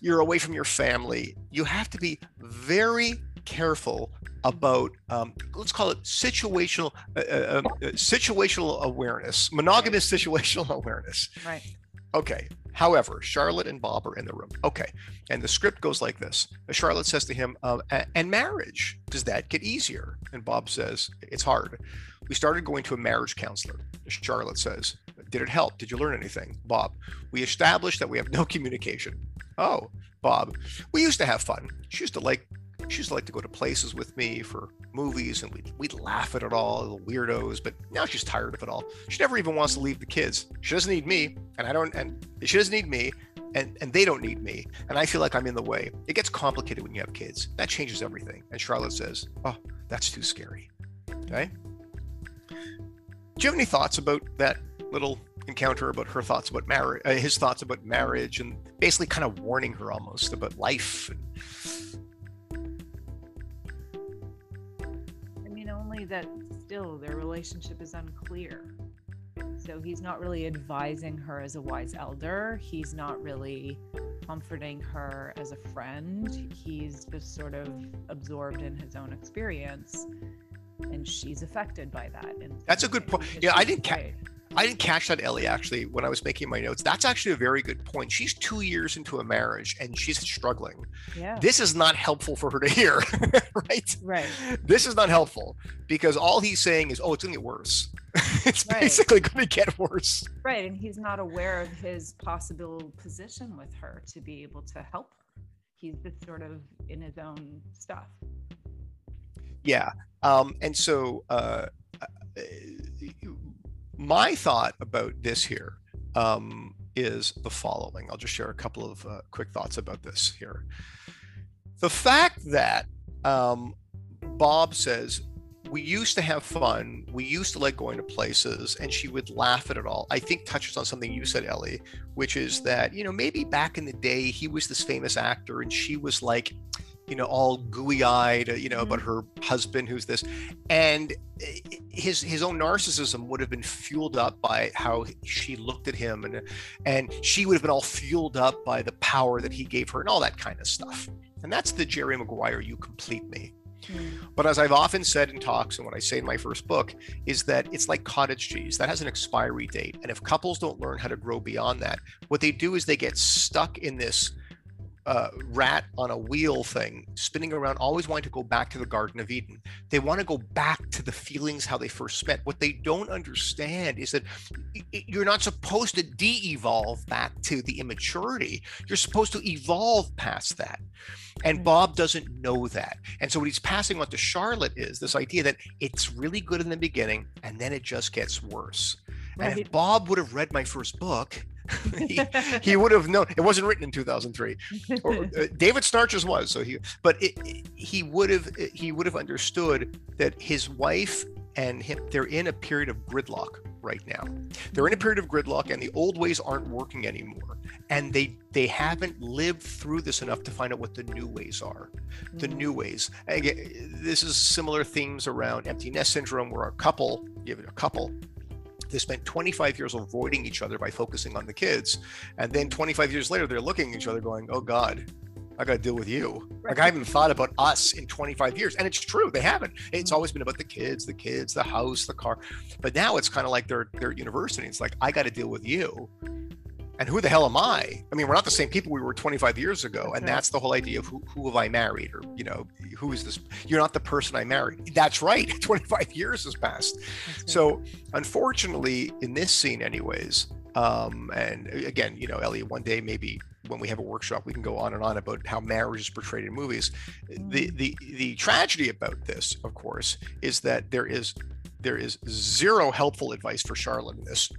You're away from your family. You have to be very careful about um, let's call it situational uh, uh, um, uh, situational awareness monogamous situational awareness right Okay. However, Charlotte and Bob are in the room. Okay. And the script goes like this Charlotte says to him, um, And marriage, does that get easier? And Bob says, It's hard. We started going to a marriage counselor. Charlotte says, Did it help? Did you learn anything? Bob, we established that we have no communication. Oh, Bob, we used to have fun. She used to like she used to like to go to places with me for movies and we'd, we'd laugh at it all, the weirdos, but now she's tired of it all. She never even wants to leave the kids. She doesn't need me, and I don't, and she doesn't need me, and, and they don't need me. And I feel like I'm in the way. It gets complicated when you have kids. That changes everything. And Charlotte says, Oh, that's too scary. Okay. Do you have any thoughts about that little encounter about her thoughts about marriage, uh, his thoughts about marriage, and basically kind of warning her almost about life and that still their relationship is unclear. So he's not really advising her as a wise elder. He's not really comforting her as a friend. He's just sort of absorbed in his own experience. And she's affected by that. And that's a good point. Yeah, I didn't catch. I didn't catch that, Ellie, actually, when I was making my notes. That's actually a very good point. She's two years into a marriage and she's struggling. Yeah. This is not helpful for her to hear, right? Right. This is not helpful because all he's saying is, oh, it's going to get worse. it's right. basically going to get worse. Right. And he's not aware of his possible position with her to be able to help her. He's just sort of in his own stuff. Yeah. Um, and so, uh, uh my thought about this here um, is the following. I'll just share a couple of uh, quick thoughts about this here. The fact that um, Bob says, we used to have fun. We used to like going to places, and she would laugh at it all. I think touches on something you said, Ellie, which is that, you know, maybe back in the day, he was this famous actor, and she was like, you know, all gooey-eyed, you know, mm-hmm. about her husband who's this, and eh, his his own narcissism would have been fueled up by how she looked at him, and and she would have been all fueled up by the power that he gave her, and all that kind of stuff. And that's the Jerry Maguire, you complete me. Mm. But as I've often said in talks, and what I say in my first book, is that it's like cottage cheese that has an expiry date. And if couples don't learn how to grow beyond that, what they do is they get stuck in this uh, rat on a wheel thing, spinning around, always wanting to go back to the Garden of Eden. They want to go back to the feelings how they first met. What they don't understand is that you're not supposed to de evolve back to the immaturity. You're supposed to evolve past that. And Bob doesn't know that. And so what he's passing on to Charlotte is this idea that it's really good in the beginning and then it just gets worse. Right. And if Bob would have read my first book, he, he, would have known it wasn't written in 2003 or, uh, David Schnarch's was so he but it, it, he would have he would have understood that his wife and him they're in a period of gridlock right now. They're in a period of gridlock and the old ways aren't working anymore. And they they haven't lived through this enough to find out what the new ways are. The mm. new ways again this is similar themes around empty nest syndrome where a couple give it a couple they spent 25 years avoiding each other by focusing on the kids. And then 25 years later, they're looking at each other going, oh God, I got to deal with you. Right. Like I haven't thought about us in 25 years. And it's true, they haven't. It's mm-hmm. always been about the kids, the kids, the house, the car. But now it's kind of like they're, they're at university. It's like, I got to deal with you and who the hell am I? I mean, we're not the same people we were 25 years ago, that's and that's the whole idea of who, who have I married, or you know, who is this? You're not the person I married. That's right. 25 years has passed. Right. So, unfortunately, in this scene, anyways, um, and again, you know, Elliot, one day maybe when we have a workshop, we can go on and on about how marriage is portrayed in movies. The the the tragedy about this, of course, is that there is there is zero helpful advice for Charlotte in this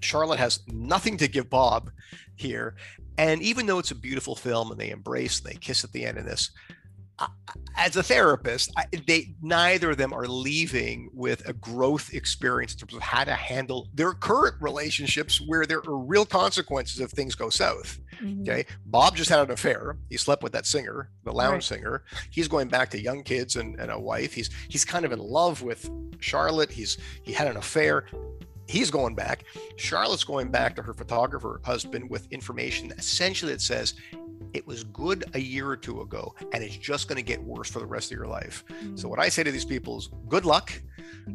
Charlotte has nothing to give Bob here. And even though it's a beautiful film and they embrace and they kiss at the end of this, as a therapist, I, they neither of them are leaving with a growth experience in terms of how to handle their current relationships where there are real consequences if things go south. Mm-hmm. Okay, Bob just had an affair. He slept with that singer, the lounge right. singer. He's going back to young kids and, and a wife. He's he's kind of in love with Charlotte. He's he had an affair he's going back. Charlotte's going back to her photographer husband with information essentially that says it was good a year or two ago and it's just going to get worse for the rest of your life. So mm. what I say to these people is good luck.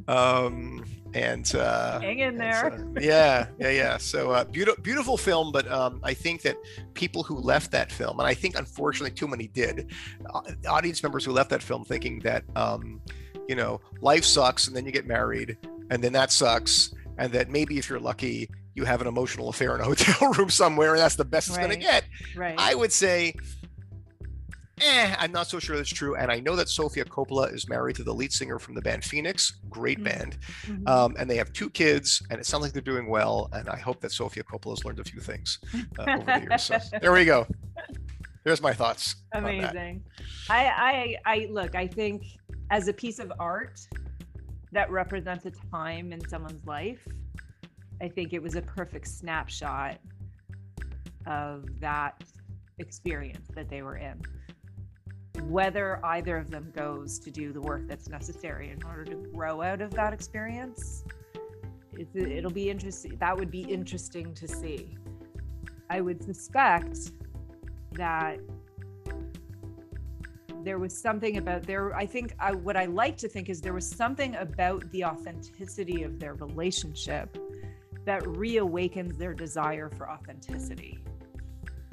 Um, and uh, hang in there. Uh, yeah, yeah, yeah. So uh, beautiful, beautiful film, but um, I think that people who left that film, and I think unfortunately too many did, uh, audience members who left that film thinking that um, you know life sucks and then you get married and then that sucks and that maybe if you're lucky you have an emotional affair in a hotel room somewhere and that's the best right. it's going to get right i would say eh, i'm not so sure that's true and i know that sofia coppola is married to the lead singer from the band phoenix great mm-hmm. band mm-hmm. Um, and they have two kids and it sounds like they're doing well and i hope that sofia coppola has learned a few things uh, over the years so there we go there's my thoughts amazing I, I i look i think as a piece of art that represents a time in someone's life. I think it was a perfect snapshot of that experience that they were in. Whether either of them goes to do the work that's necessary in order to grow out of that experience, it'll be interesting. That would be interesting to see. I would suspect that there was something about there i think I, what i like to think is there was something about the authenticity of their relationship that reawakens their desire for authenticity.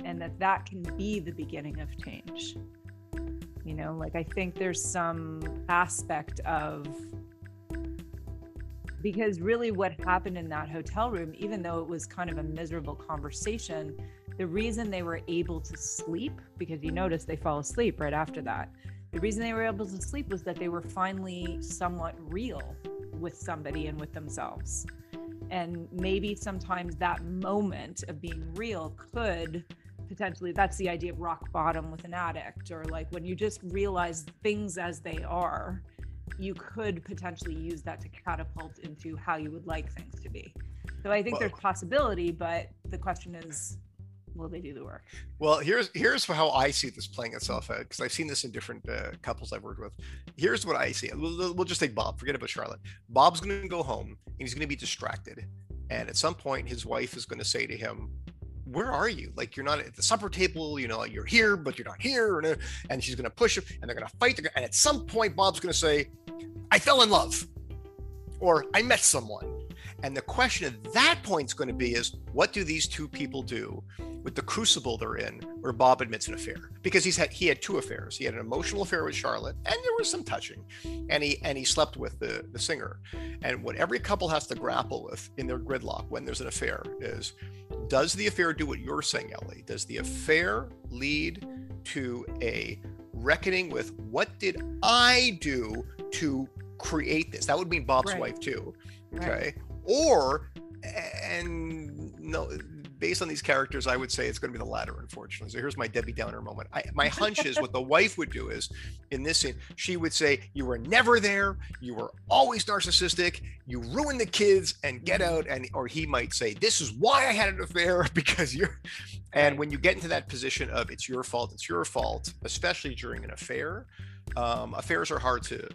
And that that can be the beginning of change. You know like i think there's some aspect of because really what happened in that hotel room even though it was kind of a miserable conversation the reason they were able to sleep, because you notice they fall asleep right after that, the reason they were able to sleep was that they were finally somewhat real with somebody and with themselves. And maybe sometimes that moment of being real could potentially, that's the idea of rock bottom with an addict, or like when you just realize things as they are, you could potentially use that to catapult into how you would like things to be. So I think well, there's possibility, but the question is will they do the work? Well, here's here's how I see this playing itself out because I've seen this in different uh, couples I've worked with. Here's what I see. We'll, we'll just take Bob. Forget about Charlotte. Bob's going to go home and he's going to be distracted, and at some point, his wife is going to say to him, where are you? Like you're not at the supper table, you know, you're here, but you're not here. And, and she's going to push him and they're going to fight. And at some point, Bob's going to say, I fell in love or I met someone. And the question at that point is going to be is what do these two people do with the crucible they're in where Bob admits an affair because he's had he had two affairs. He had an emotional affair with Charlotte and there was some touching. And he and he slept with the, the singer. And what every couple has to grapple with in their gridlock when there's an affair is does the affair do what you're saying, Ellie? Does the affair lead to a reckoning with what did I do to create this? That would mean Bob's right. wife too. Okay. Right or and no based on these characters i would say it's going to be the latter unfortunately. So here's my debbie downer moment. I, my hunch is what the wife would do is in this scene she would say you were never there. You were always narcissistic. You ruined the kids and get out. And or he might say this is why i had an affair because you're and when you get into that position of it's your fault it's your fault especially during an affair um, affairs are hard to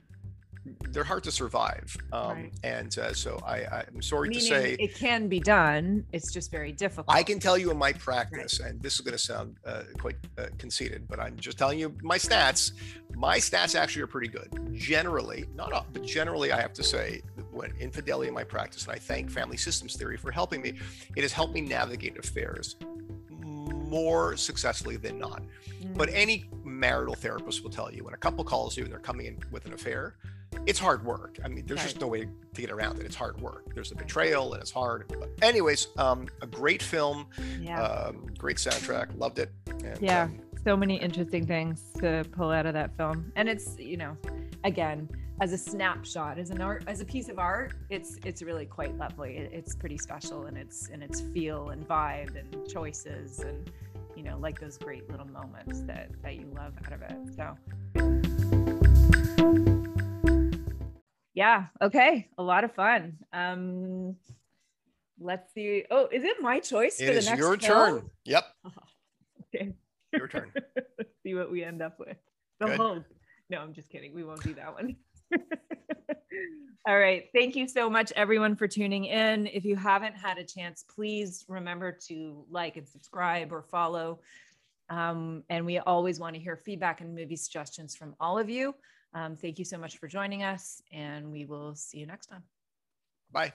they're hard to survive. Um, right. And uh, so I, I'm sorry Meaning to say it can be done. It's just very difficult. I can tell you in my practice, right. and this is going to sound uh, quite uh, conceited, but I'm just telling you my stats. My stats actually are pretty good. Generally, not all, but generally, I have to say, when infidelity in my practice, and I thank family systems theory for helping me, it has helped me navigate affairs more successfully than not. Mm. But any marital therapist will tell you when a couple calls you and they're coming in with an affair, it's hard work. I mean, there's right. just no way to get around it. It's hard work. There's a betrayal and it's hard. But anyways, um, a great film, yeah. um, great soundtrack. Loved it. And, yeah, um, so many interesting things to pull out of that film. And it's, you know, again, as a snapshot, as an art, as a piece of art, it's it's really quite lovely. It, it's pretty special and it's and its feel and vibe and choices and you know like those great little moments that that you love out of it. So yeah, okay, a lot of fun. Um, let's see. Oh, is it my choice it for the is next your film? turn. Yep, Okay. your turn. See what we end up with. The Good. whole. No, I'm just kidding. We won't do that one. All right. Thank you so much, everyone, for tuning in. If you haven't had a chance, please remember to like and subscribe or follow. Um, and we always want to hear feedback and movie suggestions from all of you. Um, thank you so much for joining us, and we will see you next time. Bye.